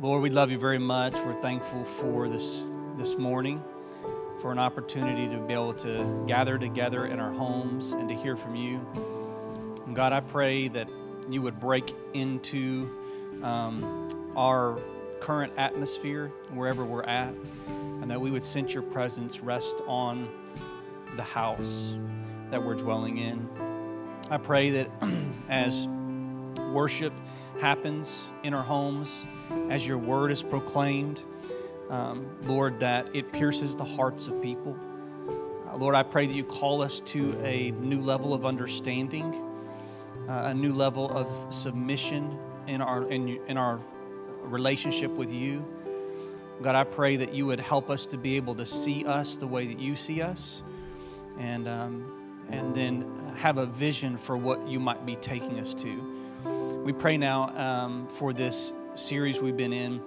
Lord, we love you very much. We're thankful for this this morning, for an opportunity to be able to gather together in our homes and to hear from you. And God, I pray that you would break into um, our current atmosphere wherever we're at, and that we would sense your presence rest on the house that we're dwelling in. I pray that as worship happens in our homes, as your word is proclaimed, um, Lord, that it pierces the hearts of people. Uh, Lord, I pray that you call us to a new level of understanding, uh, a new level of submission in our, in, in our relationship with you. God, I pray that you would help us to be able to see us the way that you see us, and um, and then have a vision for what you might be taking us to. We pray now um, for this series we've been in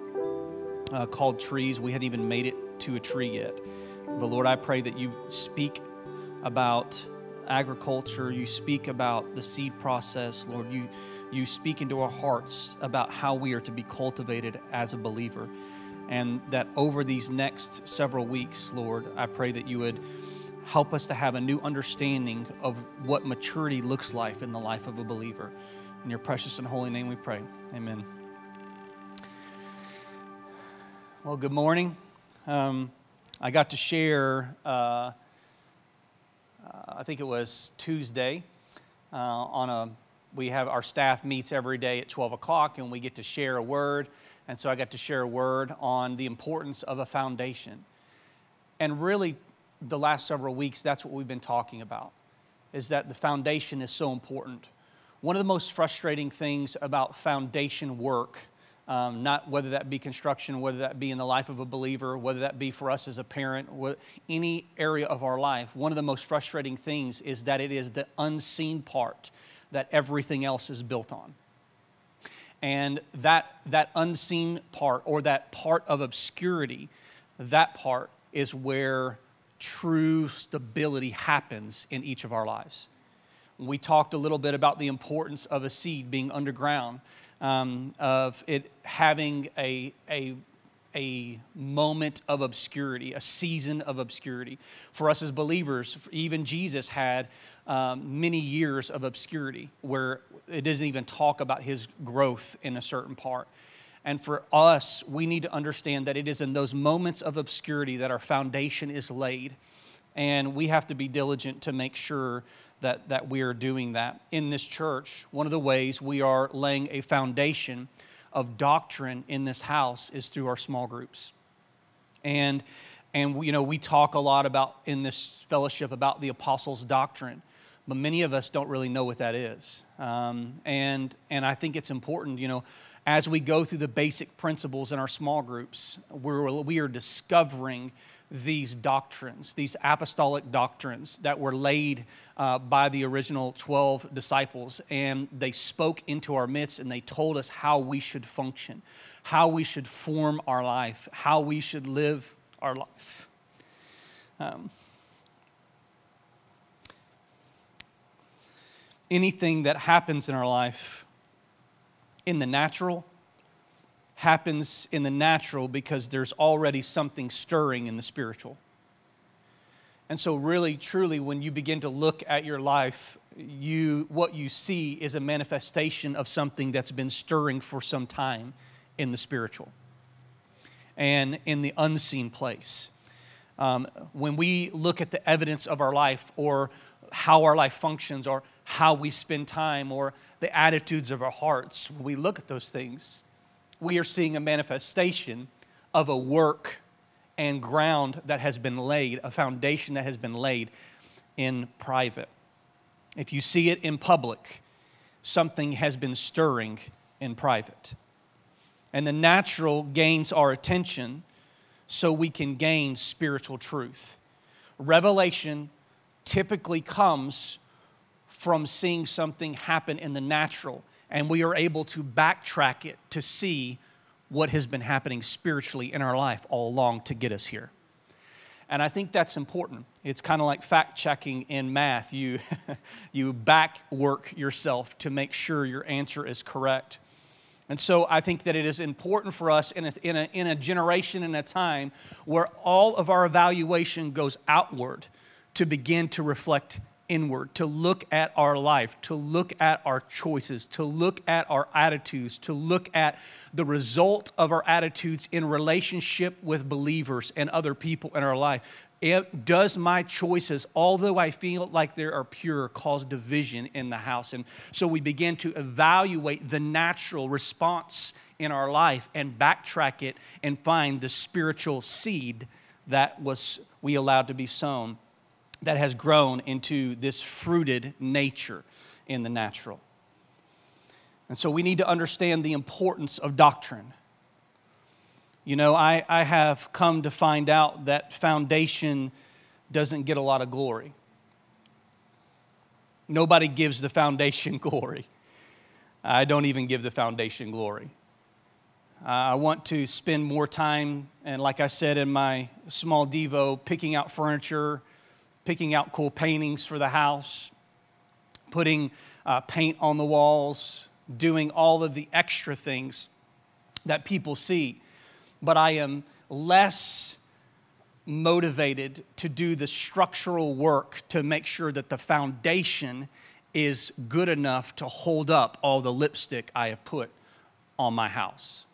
uh, called Trees. We hadn't even made it to a tree yet. But Lord, I pray that you speak about agriculture, you speak about the seed process, Lord. You, you speak into our hearts about how we are to be cultivated as a believer. And that over these next several weeks, Lord, I pray that you would help us to have a new understanding of what maturity looks like in the life of a believer. In your precious and holy name we pray. Amen. Well, good morning. Um, I got to share, uh, uh, I think it was Tuesday, uh, on a, we have our staff meets every day at 12 o'clock and we get to share a word. And so I got to share a word on the importance of a foundation. And really, the last several weeks, that's what we've been talking about, is that the foundation is so important. One of the most frustrating things about foundation work um, not whether that be construction, whether that be in the life of a believer, whether that be for us as a parent, any area of our life, one of the most frustrating things is that it is the unseen part that everything else is built on. And that, that unseen part or that part of obscurity, that part is where true stability happens in each of our lives. We talked a little bit about the importance of a seed being underground um, of it having a, a, a moment of obscurity, a season of obscurity. For us as believers, even Jesus had um, many years of obscurity where it doesn't even talk about his growth in a certain part. And for us, we need to understand that it is in those moments of obscurity that our foundation is laid. And we have to be diligent to make sure that, that we are doing that. In this church, one of the ways we are laying a foundation of doctrine in this house is through our small groups. And, and you know, we talk a lot about in this fellowship about the apostles' doctrine, but many of us don't really know what that is. Um, and, and I think it's important, you know, as we go through the basic principles in our small groups, we're, we are discovering these doctrines, these apostolic doctrines that were laid uh, by the original 12 disciples. And they spoke into our midst and they told us how we should function, how we should form our life, how we should live our life. Um, anything that happens in our life in the natural happens in the natural because there's already something stirring in the spiritual. And so, really, truly, when you begin to look at your life, you, what you see is a manifestation of something that's been stirring for some time in the spiritual and in the unseen place. Um, when we look at the evidence of our life or how our life functions or how we spend time or the attitudes of our hearts, when we look at those things, we are seeing a manifestation of a work and ground that has been laid, a foundation that has been laid in private. If you see it in public, something has been stirring in private. And the natural gains our attention so we can gain spiritual truth. Revelation typically comes from seeing something happen in the natural and we are able to backtrack it to see what has been happening spiritually in our life all along to get us here. And I think that's important. It's kind of like fact checking in math. You, you back work yourself to make sure your answer is correct. And so I think that it is important for us in a, in a, in a generation and a time where all of our evaluation goes outward to begin to reflect inward, to look at our life, to look at our choices, to look at our attitudes, to look at the result of our attitudes in relationship with believers and other people in our life. It, does my choices, although I feel like they are pure, cause division in the house? And so we begin to evaluate the natural response in our life and backtrack it and find the spiritual seed that was we allowed to be sown that has grown into this fruited nature in the natural. And so we need to understand the importance of doctrine. You know, I, I have come to find out that foundation doesn't get a lot of glory. Nobody gives the foundation glory. I don't even give the foundation glory. I want to spend more time, and like I said in my small Devo, picking out furniture picking out cool paintings for the house, putting uh, paint on the walls, doing all of the extra things that people see. But I am less motivated to do the structural work to make sure that the foundation is good enough to hold up all the lipstick I have put on my house.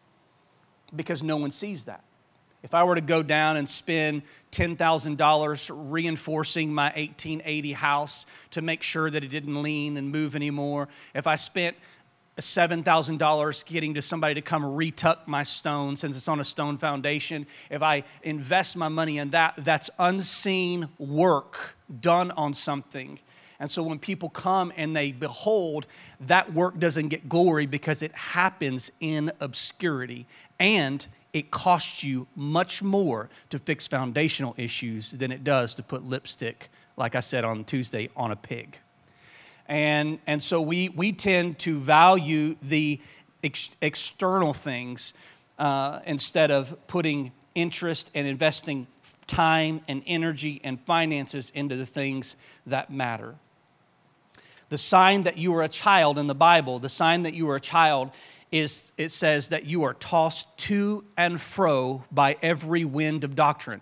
Because no one sees that. If I were to go down and spend $10,000 reinforcing my 1880 house to make sure that it didn't lean and move anymore, if I spent $7,000 getting to somebody to come retuck my stone since it's on a stone foundation, if I invest my money in that, that's unseen work done on something. And so when people come and they behold, that work doesn't get glory because it happens in obscurity. And it costs you much more to fix foundational issues than it does to put lipstick, like I said on Tuesday, on a pig. And, and so we, we tend to value the ex- external things uh, instead of putting interest and investing time and energy and finances into the things that matter. The sign that you are a child in the Bible, the sign that you are a child is it says that you are tossed to and fro by every wind of doctrine.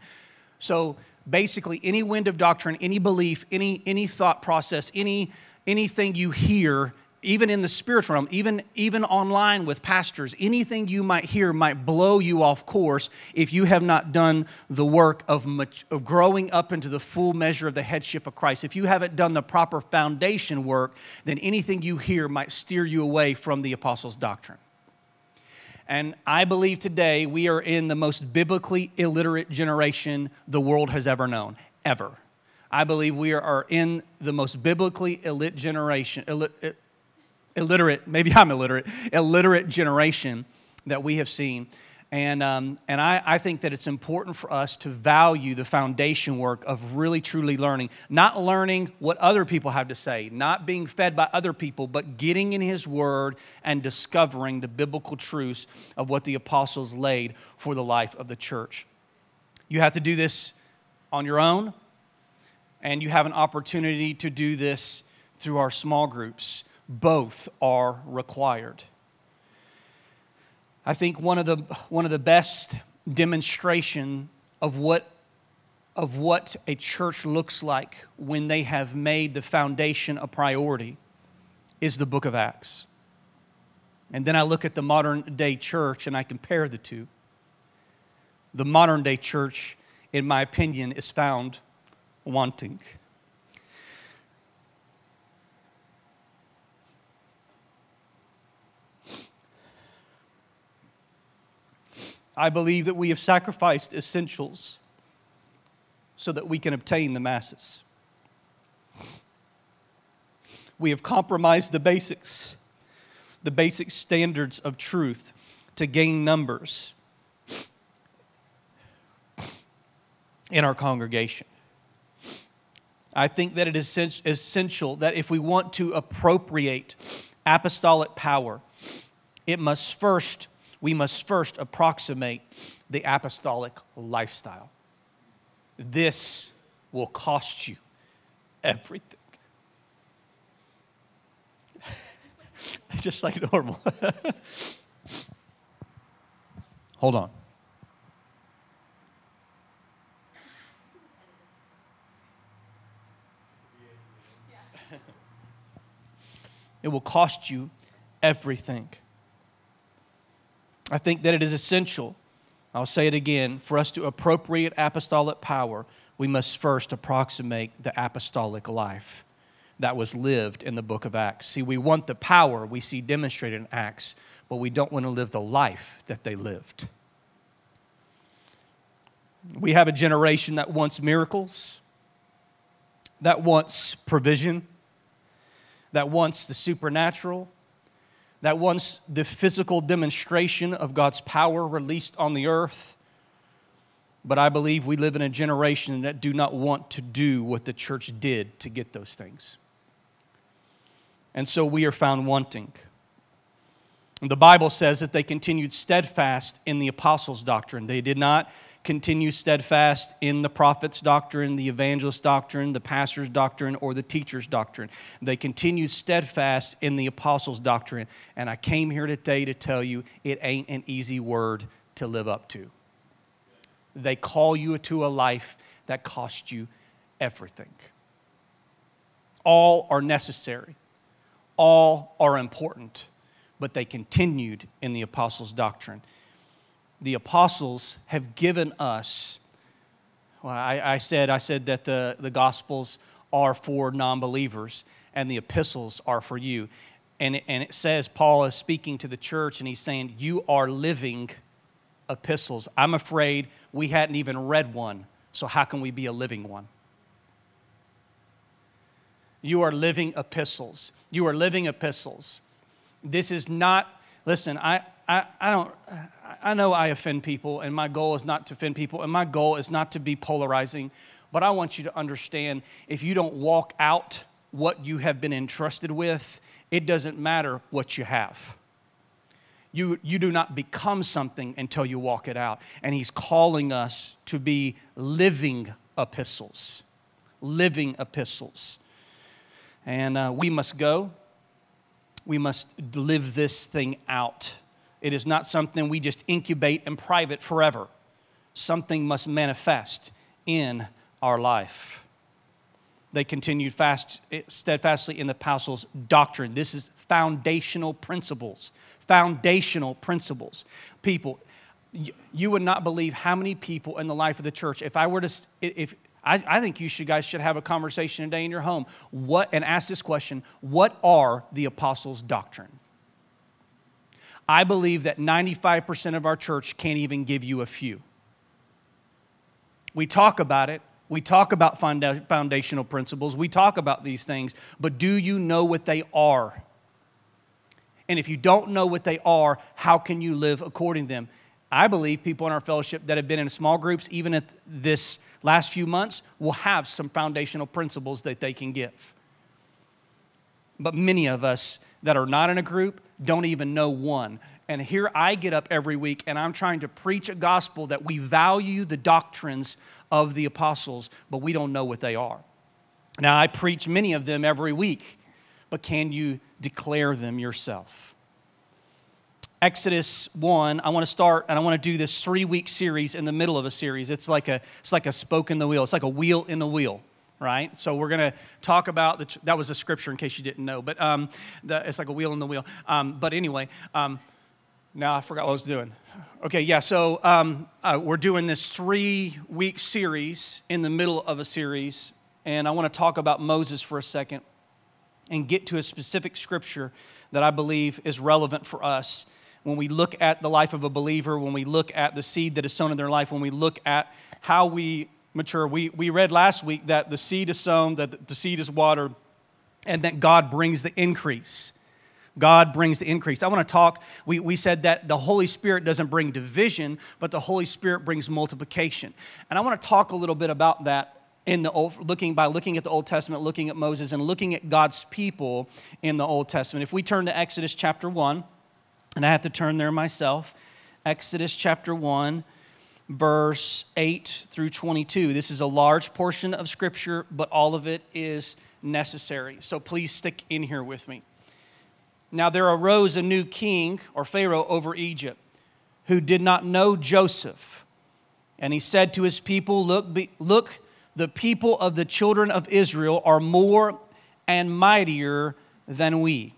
So basically, any wind of doctrine, any belief, any, any thought process, any, anything you hear even in the spiritual realm, even, even online with pastors, anything you might hear might blow you off course if you have not done the work of, much, of growing up into the full measure of the headship of Christ. If you haven't done the proper foundation work, then anything you hear might steer you away from the apostles' doctrine. And I believe today we are in the most biblically illiterate generation the world has ever known, ever. I believe we are in the most biblically illiterate generation, illiterate, maybe I'm illiterate, illiterate generation that we have seen. And, um, and I, I think that it's important for us to value the foundation work of really truly learning, not learning what other people have to say, not being fed by other people, but getting in His Word and discovering the biblical truths of what the apostles laid for the life of the church. You have to do this on your own, and you have an opportunity to do this through our small groups both are required. I think one of the, one of the best demonstration of what, of what a church looks like when they have made the foundation a priority is the book of Acts. And then I look at the modern day church and I compare the two. The modern day church, in my opinion, is found wanting. I believe that we have sacrificed essentials so that we can obtain the masses. We have compromised the basics, the basic standards of truth to gain numbers in our congregation. I think that it is essential that if we want to appropriate apostolic power, it must first we must first approximate the apostolic lifestyle. This will cost you everything. Just like normal. Hold on. It will cost you everything. I think that it is essential, I'll say it again, for us to appropriate apostolic power, we must first approximate the apostolic life that was lived in the book of Acts. See, we want the power we see demonstrated in Acts, but we don't want to live the life that they lived. We have a generation that wants miracles, that wants provision, that wants the supernatural, that once the physical demonstration of God's power released on the earth. But I believe we live in a generation that do not want to do what the church did to get those things. And so we are found wanting. The Bible says that they continued steadfast in the apostles' doctrine. They did not continue steadfast in the prophet's doctrine, the evangelist's doctrine, the pastor's doctrine, or the teacher's doctrine. They continue steadfast in the apostles' doctrine. And I came here today to tell you it ain't an easy word to live up to. They call you to a life that costs you everything. All are necessary, all are important, but they continued in the apostles' doctrine the apostles have given us. Well, I, I, said, I said that the, the gospels are for non believers and the epistles are for you. And and it says, Paul is speaking to the church and he's saying, You are living epistles. I'm afraid we hadn't even read one, so how can we be a living one? You are living epistles. You are living epistles. This is not, listen, I, I, I don't, I know I offend people, and my goal is not to offend people, and my goal is not to be polarizing. But I want you to understand if you don't walk out what you have been entrusted with, it doesn't matter what you have. You, you do not become something until you walk it out. And He's calling us to be living epistles. Living epistles. And uh, we must go, we must live this thing out. It is not something we just incubate in private forever. Something must manifest in our life. They continued fast, steadfastly in the apostles' doctrine. This is foundational principles. Foundational principles. People, you would not believe how many people in the life of the church, if I were to, if, I, I, think you should, guys should have a conversation today in your home. What, and ask this question What are the apostles' doctrine? I believe that 95% of our church can't even give you a few. We talk about it. We talk about foundational principles. We talk about these things, but do you know what they are? And if you don't know what they are, how can you live according to them? I believe people in our fellowship that have been in small groups, even at this last few months, will have some foundational principles that they can give. But many of us that are not in a group don't even know one. And here I get up every week and I'm trying to preach a gospel that we value the doctrines of the apostles, but we don't know what they are. Now, I preach many of them every week, but can you declare them yourself? Exodus 1, I want to start and I want to do this three week series in the middle of a series. It's like a, it's like a spoke in the wheel, it's like a wheel in the wheel right? So we're going to talk about the, that was a scripture in case you didn't know, but um, the, it's like a wheel in the wheel. Um, but anyway, um, now I forgot what I was doing. Okay, yeah, so um, uh, we're doing this three week series in the middle of a series, and I want to talk about Moses for a second and get to a specific scripture that I believe is relevant for us when we look at the life of a believer, when we look at the seed that is sown in their life, when we look at how we mature. We, we read last week that the seed is sown, that the seed is watered, and that God brings the increase. God brings the increase. I want to talk, we, we said that the Holy Spirit doesn't bring division, but the Holy Spirit brings multiplication. And I want to talk a little bit about that in the old, looking by looking at the Old Testament, looking at Moses, and looking at God's people in the Old Testament. If we turn to Exodus chapter 1, and I have to turn there myself, Exodus chapter 1, verse 8 through 22. This is a large portion of Scripture, but all of it is necessary. So please stick in here with me. Now there arose a new king or Pharaoh over Egypt who did not know Joseph. And he said to his people, Look, be, look the people of the children of Israel are more and mightier than we.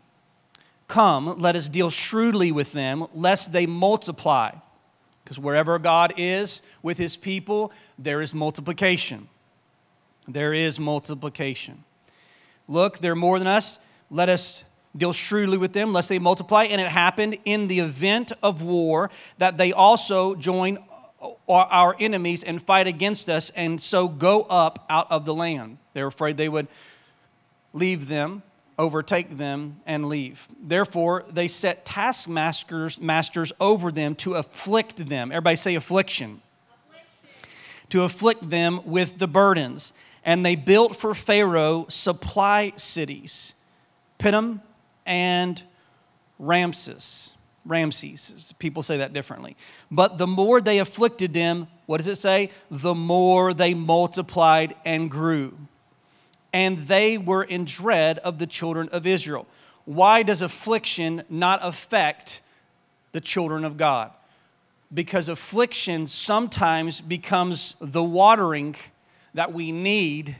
Come, let us deal shrewdly with them, lest they multiply. Because wherever God is with his people, there is multiplication. There is multiplication. Look, they're more than us. Let us deal shrewdly with them, lest they multiply. And it happened in the event of war that they also join our enemies and fight against us, and so go up out of the land. They were afraid they would leave them, overtake them, and leave. Therefore, they set taskmasters masters over them to afflict them. Everybody say affliction. affliction. To afflict them with the burdens. And they built for Pharaoh supply cities, Pithom and Ramses. Ramses. People say that differently. But the more they afflicted them, what does it say? The more they multiplied and grew. And they were in dread of the children of Israel. Why does affliction not affect the children of God? Because affliction sometimes becomes the watering that we need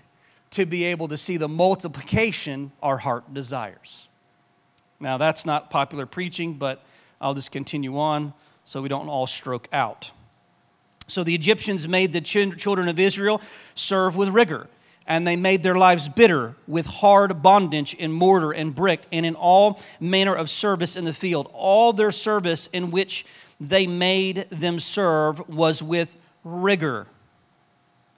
to be able to see the multiplication our heart desires. Now, that's not popular preaching, but I'll just continue on so we don't all stroke out. So the Egyptians made the children of Israel serve with rigor, and they made their lives bitter with hard bondage in mortar and brick, and in all manner of service in the field. All their service in which they made them serve was with rigor.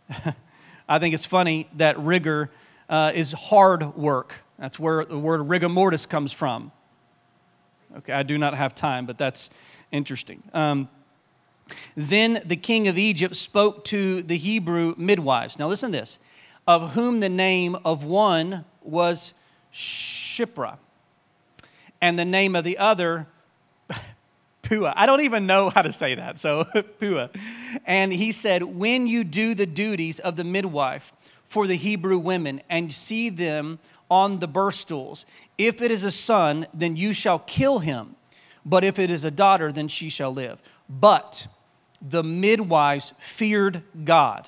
I think it's funny that rigor uh, is hard work. That's where the word rigor mortis comes from. Okay, I do not have time, but that's interesting. Um, then the king of Egypt spoke to the Hebrew midwives. Now listen to this of whom the name of one was Shiphrah, and the name of the other, Puah. I don't even know how to say that, so Puah. And he said, When you do the duties of the midwife for the Hebrew women and see them on the birth stools. If it is a son, then you shall kill him. But if it is a daughter, then she shall live. But the midwives feared God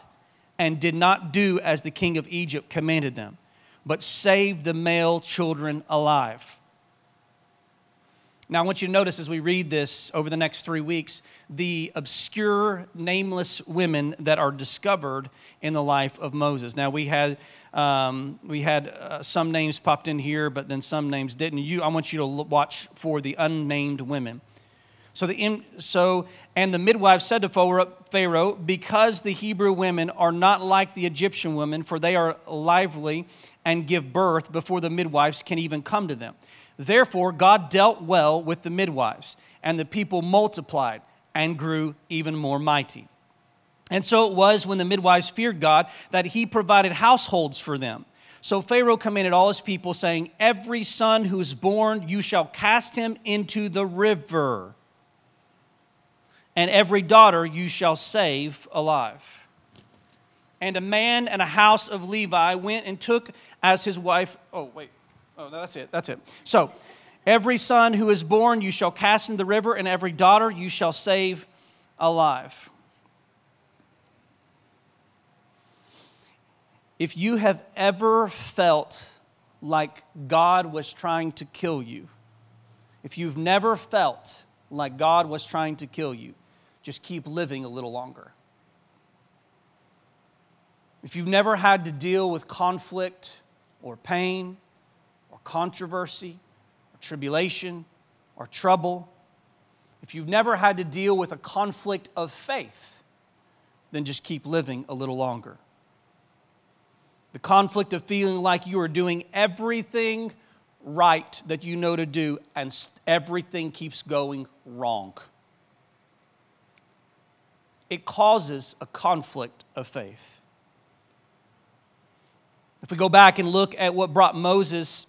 and did not do as the king of Egypt commanded them, but saved the male children alive. Now, I want you to notice as we read this over the next three weeks the obscure, nameless women that are discovered in the life of Moses. Now, we had um, we had uh, some names popped in here, but then some names didn't. You, I want you to watch for the unnamed women. So the so and the midwife said to Pharaoh, because the Hebrew women are not like the Egyptian women, for they are lively and give birth before the midwives can even come to them. Therefore, God dealt well with the midwives, and the people multiplied and grew even more mighty. And so it was when the midwives feared God that he provided households for them. So Pharaoh commanded all his people, saying, Every son who is born, you shall cast him into the river, and every daughter you shall save alive. And a man and a house of Levi went and took as his wife. Oh, wait. Oh, no, that's it. That's it. So, every son who is born you shall cast into the river, and every daughter you shall save alive. If you have ever felt like God was trying to kill you, if you've never felt like God was trying to kill you, just keep living a little longer. If you've never had to deal with conflict or pain or controversy or tribulation or trouble, if you've never had to deal with a conflict of faith, then just keep living a little longer the conflict of feeling like you are doing everything right that you know to do and everything keeps going wrong. It causes a conflict of faith. If we go back and look at what brought Moses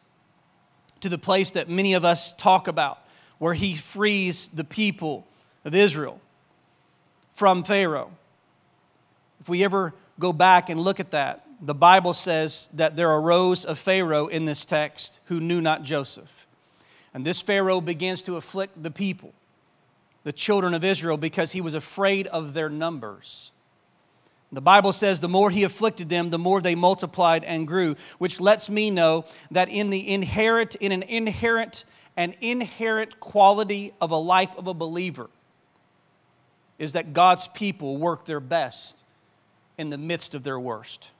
to the place that many of us talk about, where he frees the people of Israel from Pharaoh. If we ever go back and look at that, the Bible says that there arose a Pharaoh in this text who knew not Joseph. And this Pharaoh begins to afflict the people, the children of Israel, because he was afraid of their numbers. The Bible says the more he afflicted them, the more they multiplied and grew, which lets me know that in the inherent, in an inherent and inherent quality of a life of a believer is that God's people work their best in the midst of their worst.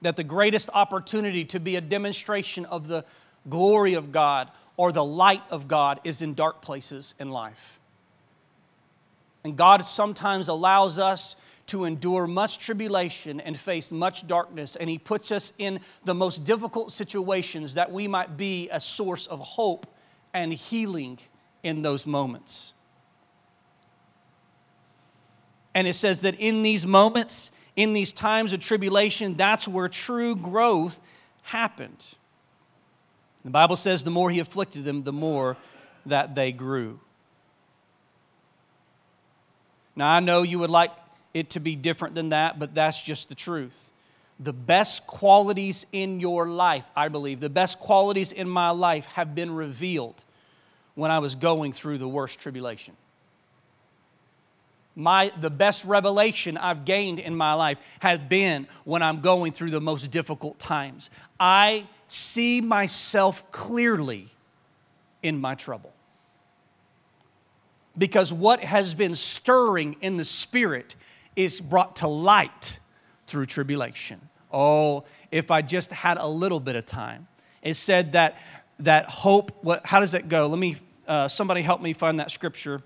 That the greatest opportunity to be a demonstration of the glory of God or the light of God is in dark places in life. And God sometimes allows us to endure much tribulation and face much darkness, and He puts us in the most difficult situations that we might be a source of hope and healing in those moments. And it says that in these moments, in these times of tribulation, that's where true growth happened. The Bible says the more he afflicted them, the more that they grew. Now, I know you would like it to be different than that, but that's just the truth. The best qualities in your life, I believe, the best qualities in my life have been revealed when I was going through the worst tribulation. My, the best revelation I've gained in my life has been when I'm going through the most difficult times. I see myself clearly in my trouble. Because what has been stirring in the spirit is brought to light through tribulation. Oh, if I just had a little bit of time. It said that that hope. What? How does it go? Let me. Uh, somebody help me find that scripture.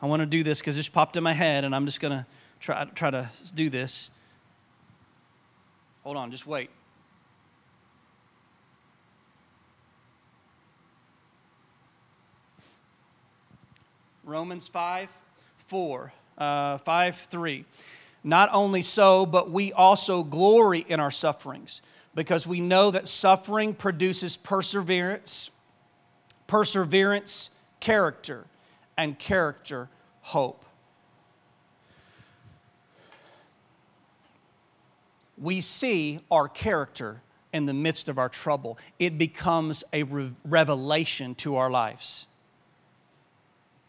I want to do this because this popped in my head, and I'm just gonna try try to do this. Hold on, just wait. Romans 5 4 uh, 5 3. Not only so, but we also glory in our sufferings because we know that suffering produces perseverance, perseverance, character, and character, hope. We see our character in the midst of our trouble, it becomes a re- revelation to our lives.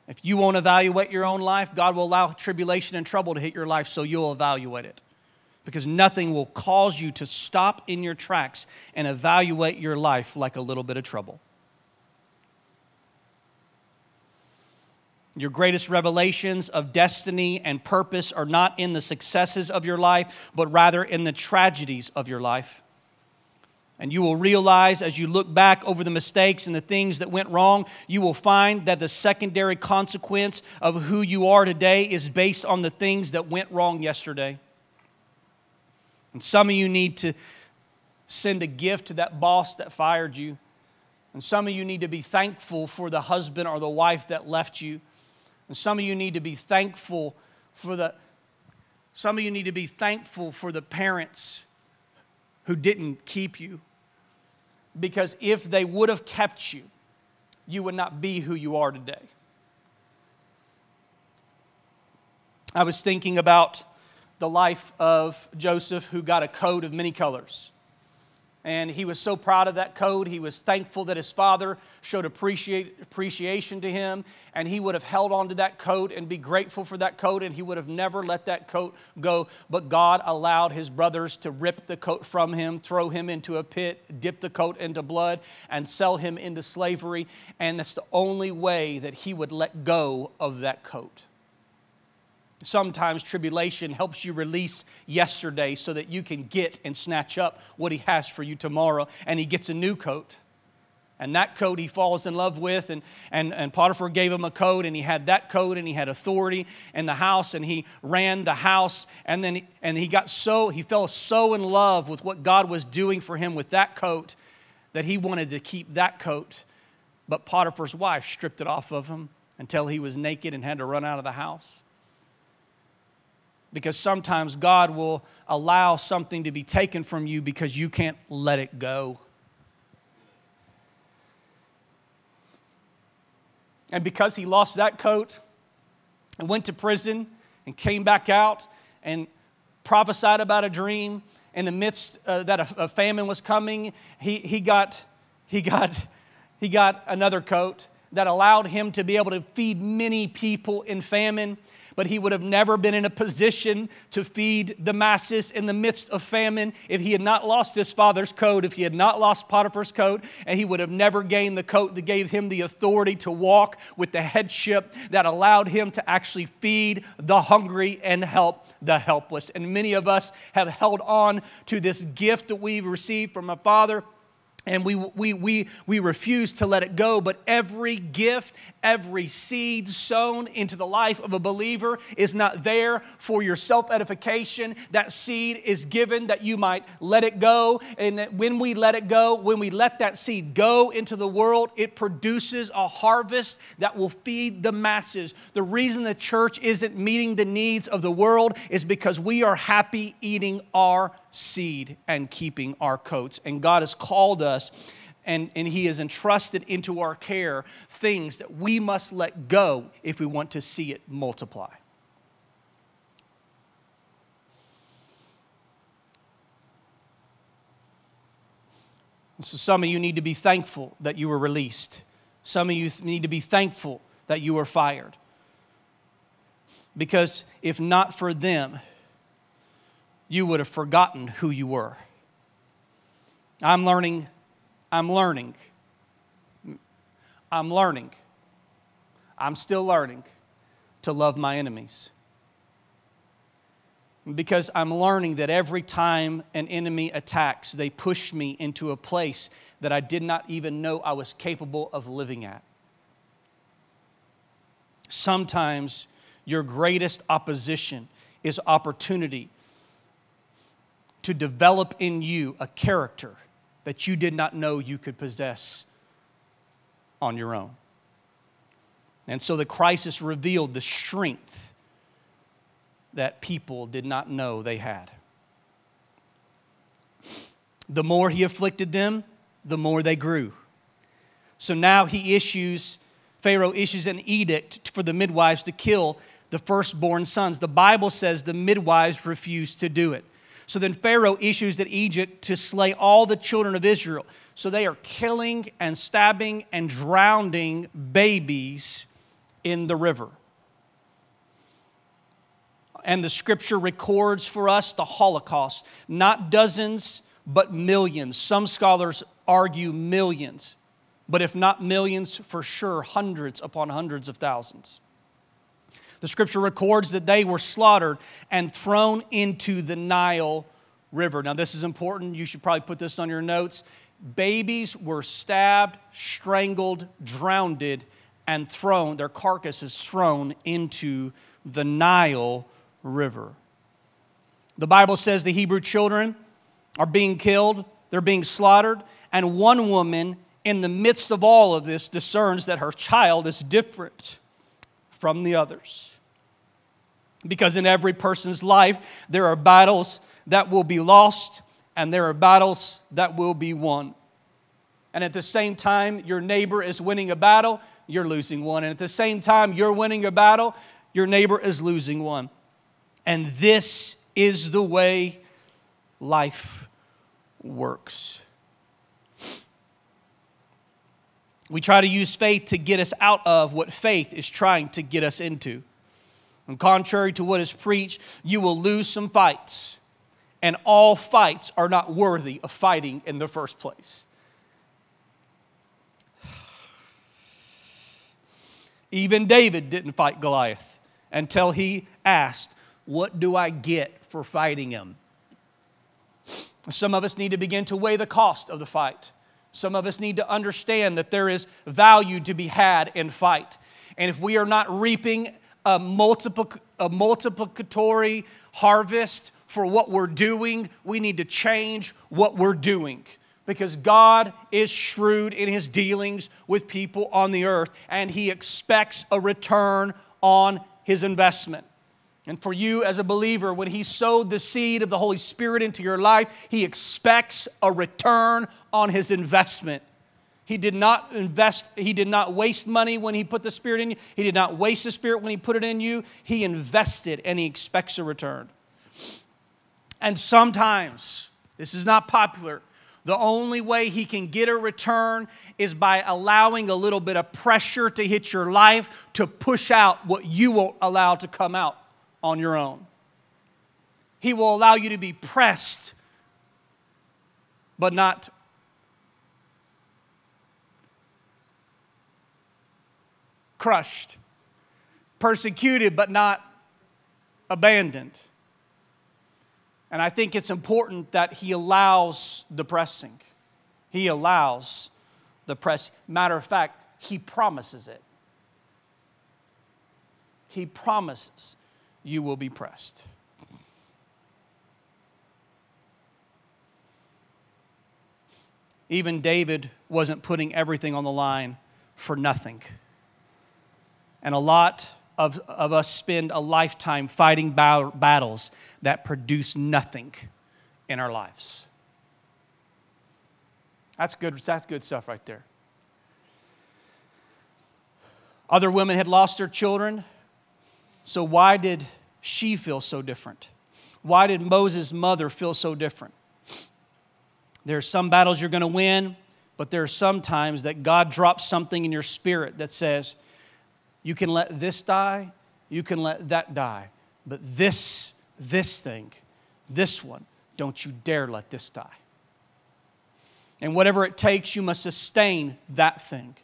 If you won't evaluate your own life, God will allow tribulation and trouble to hit your life so you'll evaluate it. Because nothing will cause you to stop in your tracks and evaluate your life like a little bit of trouble. Your greatest revelations of destiny and purpose are not in the successes of your life, but rather in the tragedies of your life. And you will realize as you look back over the mistakes and the things that went wrong, you will find that the secondary consequence of who you are today is based on the things that went wrong yesterday. And some of you need to send a gift to that boss that fired you. And some of you need to be thankful for the husband or the wife that left you. And some of you need to be thankful for the some of you need to be thankful for the parents who didn't keep you because if they would have kept you, you would not be who you are today. I was thinking about the life of Joseph, who got a coat of many colors. And he was so proud of that coat. He was thankful that his father showed appreciation to him. And he would have held on to that coat and be grateful for that coat. And he would have never let that coat go. But God allowed his brothers to rip the coat from him, throw him into a pit, dip the coat into blood, and sell him into slavery. And that's the only way that he would let go of that coat. Sometimes tribulation helps you release yesterday so that you can get and snatch up what He has for you tomorrow. And He gets a new coat. And that coat he falls in love with, and, and, and Potiphar gave him a coat, and he had that coat, and he had authority in the house, and he ran the house, and then he, and he got so, he fell so in love with what God was doing for him with that coat that he wanted to keep that coat. But Potiphar's wife stripped it off of him until he was naked and had to run out of the house because sometimes God will allow something to be taken from you because you can't let it go. And because he lost that coat and went to prison and came back out and prophesied about a dream in the midst uh, that a, a famine was coming, he, he got, he got He got another coat that allowed him to be able to feed many people in famine but he would have never been in a position to feed the masses in the midst of famine if he had not lost his father's coat, if he had not lost Potiphar's coat, and he would have never gained the coat that gave him the authority to walk with the headship that allowed him to actually feed the hungry and help the helpless. And many of us have held on to this gift that we've received from a father and we, we, we, we refuse to let it go. But every gift, every seed sown into the life of a believer is not there for your self edification. That seed is given that you might let it go. And when we let it go, when we let that seed go into the world, it produces a harvest that will feed the masses. The reason the church isn't meeting the needs of the world is because we are happy eating our seed and keeping our coats. And God has called us and, and He has entrusted into our care things that we must let go if we want to see it multiply. So, some of you need to be thankful that you were released. Some of you need to be thankful that you were fired. Because if not for them, you would have forgotten who you were. I'm learning, I'm learning, I'm learning, I'm still learning to love my enemies. Because I'm learning that every time an enemy attacks, they push me into a place that I did not even know I was capable of living at. Sometimes your greatest opposition is opportunity to develop in you a character that you did not know you could possess on your own. And so the crisis revealed the strength that people did not know they had. The more he afflicted them, the more they grew. So now he issues, Pharaoh issues an edict for the midwives to kill the firstborn sons. The Bible says the midwives refused to do it. So then Pharaoh issues that Egypt to slay all the children of Israel. So they are killing and stabbing and drowning babies in the river. And the scripture records for us the Holocaust, not dozens, but millions. Some scholars argue millions, but if not millions, for sure hundreds upon hundreds of thousands. The scripture records that they were slaughtered and thrown into the Nile River. Now, this is important. You should probably put this on your notes. Babies were stabbed, strangled, drowned, and thrown, their carcasses thrown into the Nile River. The Bible says the Hebrew children are being killed, they're being slaughtered, and one woman in the midst of all of this discerns that her child is different from the others. Because in every person's life, there are battles that will be lost and there are battles that will be won. And at the same time, your neighbor is winning a battle, you're losing one. And at the same time, you're winning a battle, your neighbor is losing one. And this is the way life works. We try to use faith to get us out of what faith is trying to get us into. And contrary to what is preached, you will lose some fights. And all fights are not worthy of fighting in the first place. Even David didn't fight Goliath until he asked, What do I get for fighting him? Some of us need to begin to weigh the cost of the fight. Some of us need to understand that there is value to be had in fight. And if we are not reaping a, multiplic- a multiplicatory harvest for what we're doing, we need to change what we're doing. Because God is shrewd in his dealings with people on the earth, and he expects a return on his investment. And for you as a believer, when He sowed the seed of the Holy Spirit into your life, He expects a return on His investment. He did not invest, He did not waste money when He put the Spirit in you. He did not waste the Spirit when He put it in you. He invested and He expects a return. And sometimes, this is not popular, The only way he can get a return is by allowing a little bit of pressure to hit your life to push out what you won't allow to come out on your own. He will allow you to be pressed, but not crushed, persecuted, but not abandoned. And I think it's important that he allows the pressing. He allows the press. Matter of fact, he promises it. He promises you will be pressed. Even David wasn't putting everything on the line for nothing. And a lot of, of us spend a lifetime fighting battles that produce nothing in our lives. That's good, that's good stuff right there. Other women had lost their children, so why did she feel so different? Why did Moses' mother feel so different? There are some battles you're going to win, but there are some times that God drops something in your spirit that says, you can let this die, you can let that die, but this, this thing, this one, don't you dare let this die. And whatever it takes, you must sustain that thing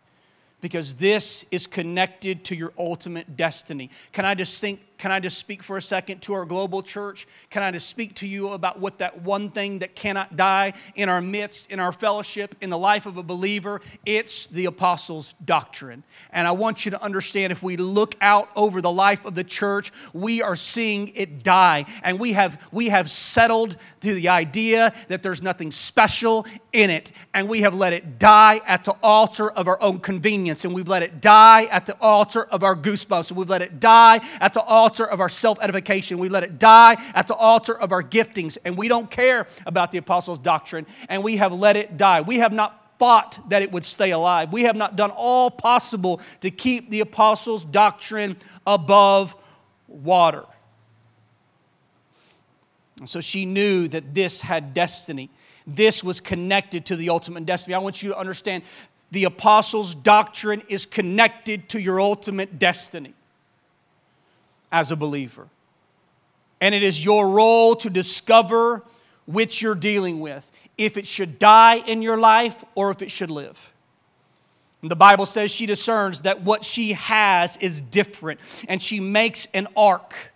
because this is connected to your ultimate destiny. Can I just think, can I just speak for a second to our global church? Can I just speak to you about what that one thing that cannot die in our midst, in our fellowship, in the life of a believer? It's the apostles' doctrine. And I want you to understand if we look out over the life of the church, we are seeing it die. And we have we have settled to the idea that there's nothing special in it. And we have let it die at the altar of our own convenience. And we've let it die at the altar of our goosebumps. And we've let it die at the altar altar of our self edification. We let it die at the altar of our giftings, and we don't care about the apostles' doctrine, and we have let it die. We have not fought that it would stay alive. We have not done all possible to keep the apostles' doctrine above water. And so she knew that this had destiny. This was connected to the ultimate destiny. I want you to understand the apostles' doctrine is connected to your ultimate destiny as a believer. And it is your role to discover which you're dealing with, if it should die in your life or if it should live. And the Bible says she discerns that what she has is different, and she makes an ark.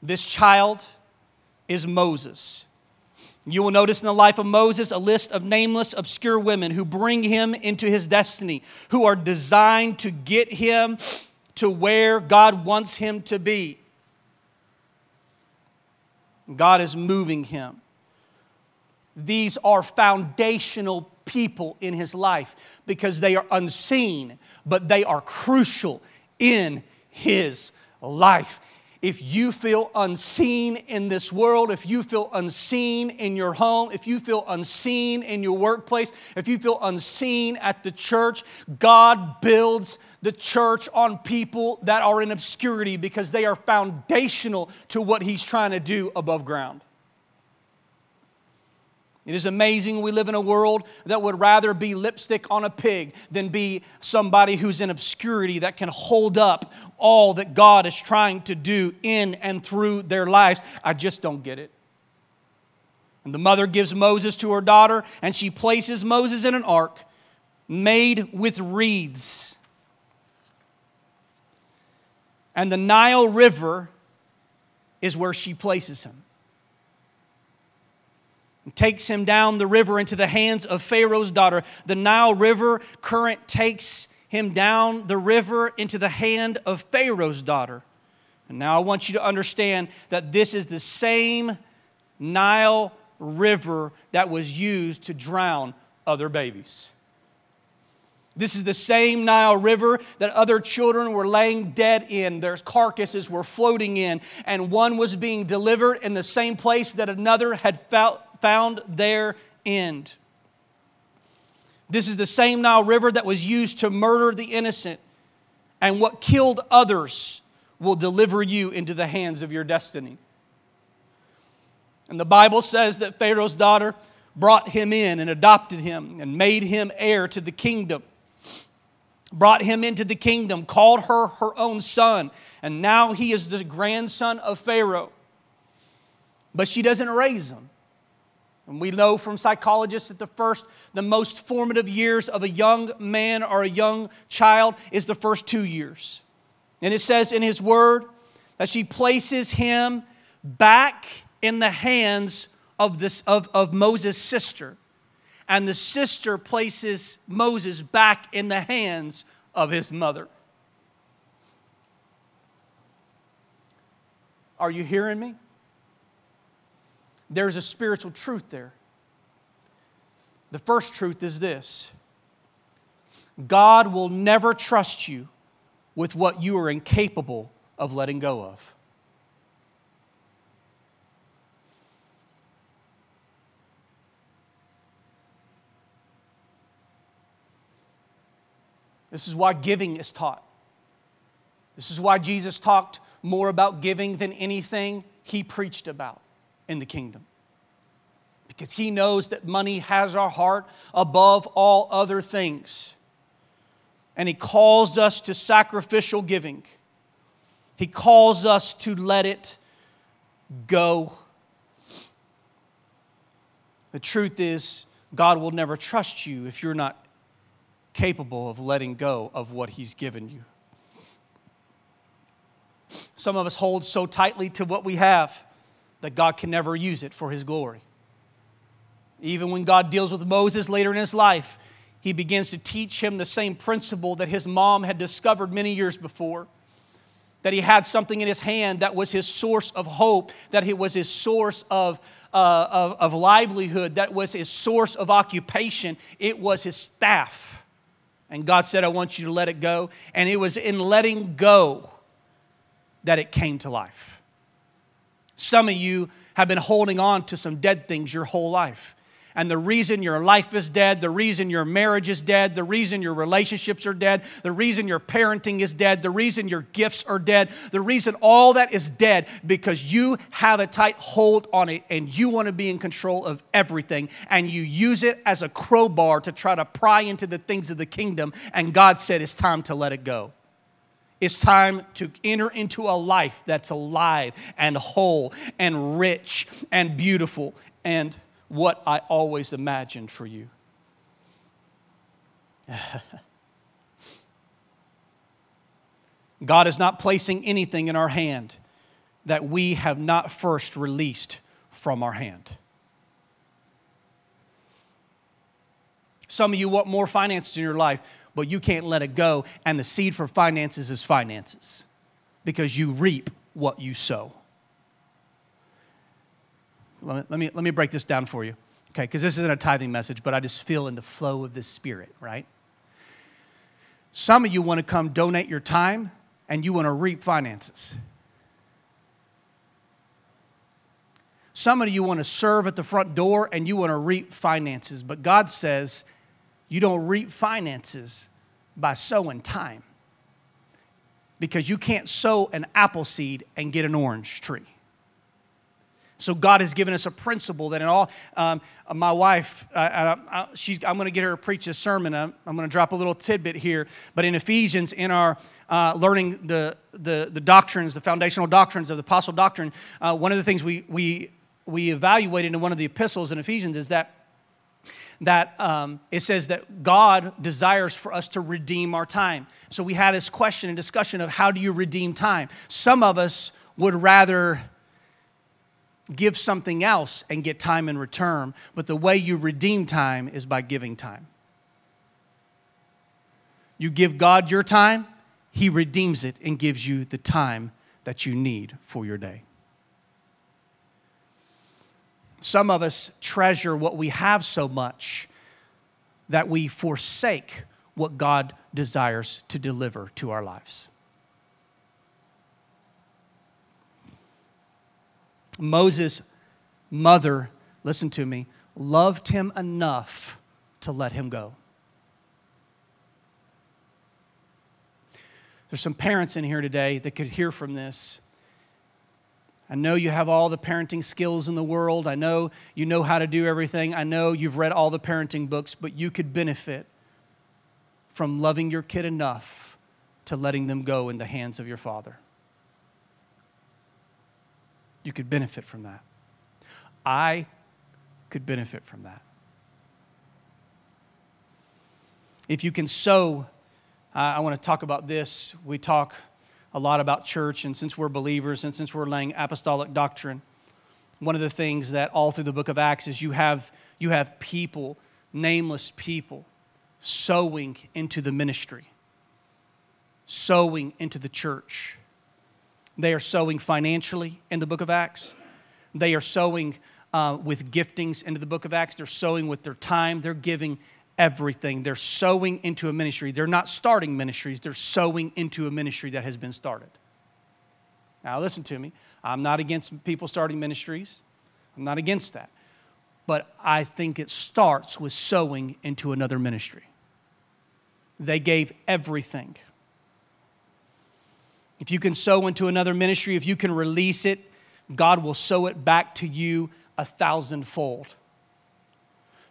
This child is Moses. You will notice in the life of Moses a list of nameless, obscure women who bring him into his destiny, who are designed to get him to where God wants him to be. God is moving him. These are foundational people in his life because they are unseen, but they are crucial in his life if you feel unseen in this world, if you feel unseen in your home, if you feel unseen in your workplace, if you feel unseen at the church, God builds the church on people that are in obscurity because they are foundational to what He's trying to do above ground. It is amazing we live in a world that would rather be lipstick on a pig than be somebody who's in obscurity that can hold up all that God is trying to do in and through their lives. I just don't get it. And the mother gives Moses to her daughter, and she places Moses in an ark made with reeds. And the Nile River is where she places him takes him down the river into the hands of Pharaoh's daughter. The Nile River current takes him down the river into the hand of Pharaoh's daughter. And now I want you to understand that this is the same Nile River that was used to drown other babies. This is the same Nile River that other children were laying dead in. Their carcasses were floating in, and one was being delivered in the same place that another had felt found their end. This is the same Nile River that was used to murder the innocent, and what killed others will deliver you into the hands of your destiny. And the Bible says that Pharaoh's daughter brought him in and adopted him and made him heir to the kingdom. Brought him into the kingdom, called her her own son, and now he is the grandson of Pharaoh. But she doesn't raise him. And we know from psychologists that the first, the most formative years of a young man or a young child is the first two years. And it says in his word that she places him back in the hands of, this, of, of Moses' sister. And the sister places Moses back in the hands of his mother. Are you hearing me? There's a spiritual truth there. The first truth is this God will never trust you with what you are incapable of letting go of. This is why giving is taught. This is why Jesus talked more about giving than anything he preached about in the kingdom. Because he knows that money has our heart above all other things. And he calls us to sacrificial giving, he calls us to let it go. The truth is, God will never trust you if you're not capable of letting go of what He's given you. Some of us hold so tightly to what we have that God can never use it for His glory. Even when God deals with Moses later in his life, he begins to teach him the same principle that his mom had discovered many years before that he had something in his hand that was his source of hope, that it was his source of, uh, of, of livelihood, that was his source of occupation. It was his staff. And God said, I want you to let it go. And it was in letting go that it came to life. Some of you have been holding on to some dead things your whole life. And the reason your life is dead, the reason your marriage is dead, the reason your relationships are dead, the reason your parenting is dead, the reason your gifts are dead, the reason all that is dead because you have a tight hold on it and you want to be in control of everything and you use it as a crowbar to try to pry into the things of the kingdom. And God said it's time to let it go. It's time to enter into a life that's alive and whole and rich and beautiful and what I always imagined for you. God is not placing anything in our hand that we have not first released from our hand. Some of you want more finances in your life, but you can't let it go. And the seed for finances is finances because you reap what you sow. Let me, let me, let me break this down for you, okay? Because this isn't a tithing message, but I just feel in the flow of the Spirit, right? Some of you want to come donate your time and you want to reap finances. Some of you want to serve at the front door and you want to reap finances, but God says you don't reap finances by sowing time because you can't sow an apple seed and get an orange tree. So God has given us a principle that in all, um, my wife, uh, uh, uh she's, I'm going to get her to preach a sermon. I'm, I'm going to drop a little tidbit here. But in Ephesians, in our uh, learning the, the, the doctrines, the foundational doctrines of the apostle doctrine, uh, one of the things we, we, we evaluated in one of the epistles in Ephesians is that that um, it says that God desires for us to redeem our time. So we had this question and discussion of how do you redeem time? Some of us would rather give something else and get time in return. But the way you redeem time is by giving time. You give God your time, He redeems it and gives you the time that you need for your day. Some of us treasure what we have so much that we forsake what God desires to deliver to our lives. Moses' mother, listen to me, loved him enough to let him go. There's some parents in here today that could hear from this. I know you have all the parenting skills in the world. I know you know how to do everything. I know you've read all the parenting books, but you could benefit from loving your kid enough to letting them go in the hands of your father. You could benefit from that. I could benefit from that. If you can sow, uh, I want to talk about this. We talk a lot about church, and since we're believers and since we're laying apostolic doctrine, one of the things that all through the book of Acts is you have, you have people, nameless people, sowing into the ministry, sowing into the church. They are sowing financially in the book of Acts. They are sowing uh, with giftings into the book of Acts. They're sowing with their time. They're giving everything. They're sowing into a ministry. They're not starting ministries, they're sowing into a ministry that has been started. Now, listen to me. I'm not against people starting ministries, I'm not against that. But I think it starts with sowing into another ministry. They gave everything. If you can sow into another ministry, if you can release it, God will sow it back to you a thousandfold.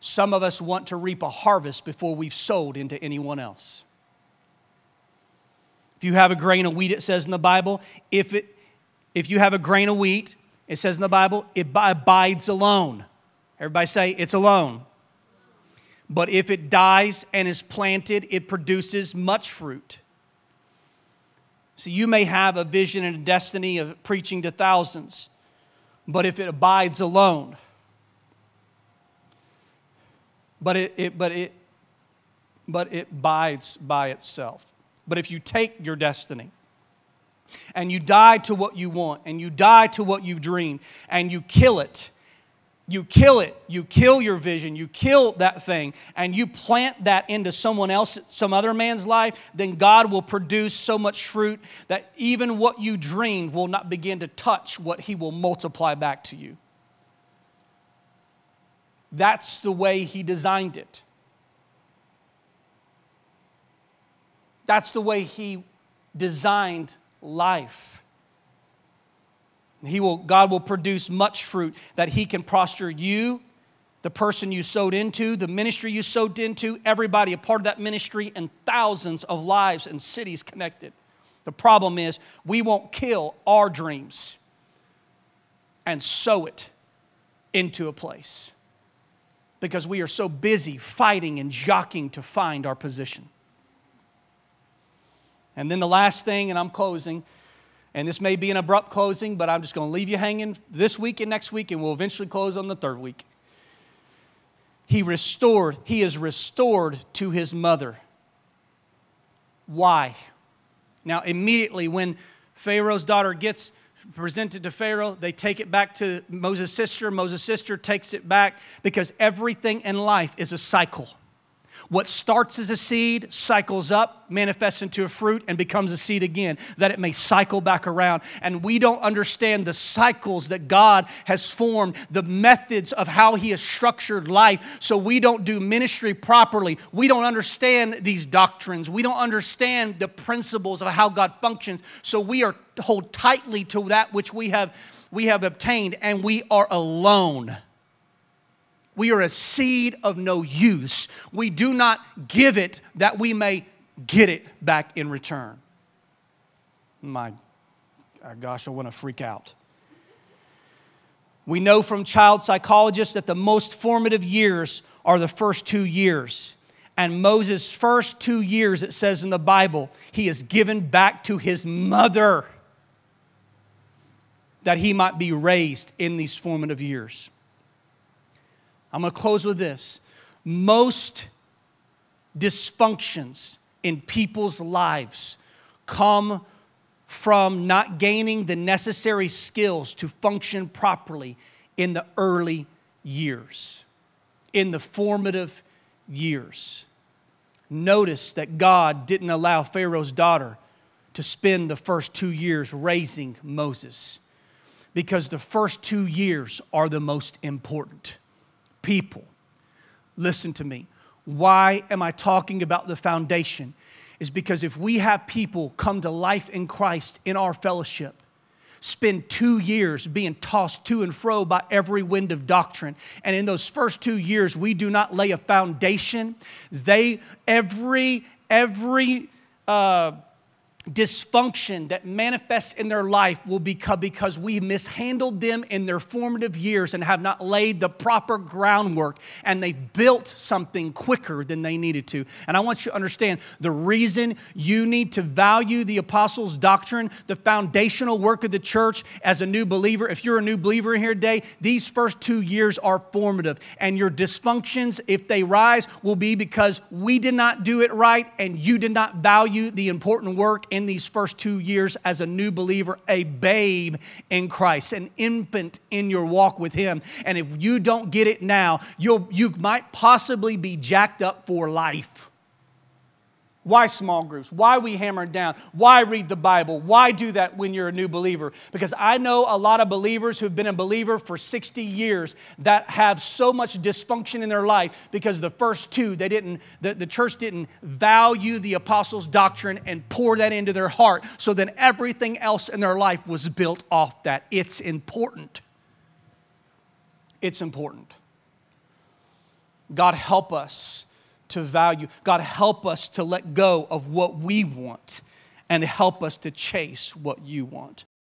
Some of us want to reap a harvest before we've sowed into anyone else. If you have a grain of wheat, it says in the Bible, if, it, if you have a grain of wheat, it says in the Bible, it abides alone. Everybody say, it's alone. But if it dies and is planted, it produces much fruit. So you may have a vision and a destiny of preaching to thousands, but if it abides alone, but it, it, but it, but it bides by itself. But if you take your destiny and you die to what you want and you die to what you've dreamed and you kill it, you kill it, you kill your vision, you kill that thing, and you plant that into someone else, some other man's life, then God will produce so much fruit that even what you dreamed will not begin to touch what He will multiply back to you. That's the way He designed it. That's the way He designed life. He will, God will produce much fruit that He can prosper you, the person you sowed into, the ministry you sowed into, everybody a part of that ministry, and thousands of lives and cities connected. The problem is we won't kill our dreams and sow it into a place because we are so busy fighting and jockeying to find our position. And then the last thing, and I'm closing, and this may be an abrupt closing, but I'm just going to leave you hanging this week and next week, and we'll eventually close on the third week. He restored, he is restored to his mother. Why? Now, immediately when Pharaoh's daughter gets presented to Pharaoh. They take it back to Moses' sister. Moses' sister takes it back because everything in life is a cycle. What starts as a seed cycles up, manifests into a fruit, and becomes a seed again, that it may cycle back around. And we don't understand the cycles that God has formed, the methods of how He has structured life, so we don't do ministry properly. We don't understand these doctrines. We don't understand the principles of how God functions. So we are hold tightly to that which we have, we have obtained, and we are alone. We are a seed of no use. We do not give it that we may get it back in return. My uh, gosh, I want to freak out. We know from child psychologists that the most formative years are the first two years. And Moses' first two years, it says in the Bible, he is given back to his mother that he might be raised in these formative years. I'm going to close with this. Most dysfunctions in people's lives come from not gaining the necessary skills to function properly in the early years, in the formative years. Notice that God didn't allow Pharaoh's daughter to spend the first two years raising Moses because the first two years are the most important people. Listen to me. Why am I talking about the foundation? Is because if we have people come to life in Christ in our fellowship, spend two years being tossed to and fro by every wind of doctrine. And in those first two years, we do not lay a foundation. They, every, every, uh, dysfunction that manifests in their life will become because we mishandled them in their formative years and have not laid the proper groundwork and they've built something quicker than they needed to. And I want you to understand the reason you need to value the apostles' doctrine, the foundational work of the church as a new believer. If you're a new believer in here today, these first two years are formative. And your dysfunctions, if they rise, will be because we did not do it right and you did not value the important work in these first two years as a new believer, a babe in Christ, an infant in your walk with Him. And if you don't get it now, you'll, you might possibly be jacked up for life. Why small groups? Why we hammer down? Why read the Bible? Why do that when you're a new believer? Because I know a lot of believers who've been a believer for 60 years that have so much dysfunction in their life because the first two, they didn't, the, the church didn't value the apostles' doctrine and pour that into their heart. So then everything else in their life was built off that. It's important. It's important. God help us to value. God, help us to let go of what we want and help us to chase what you want.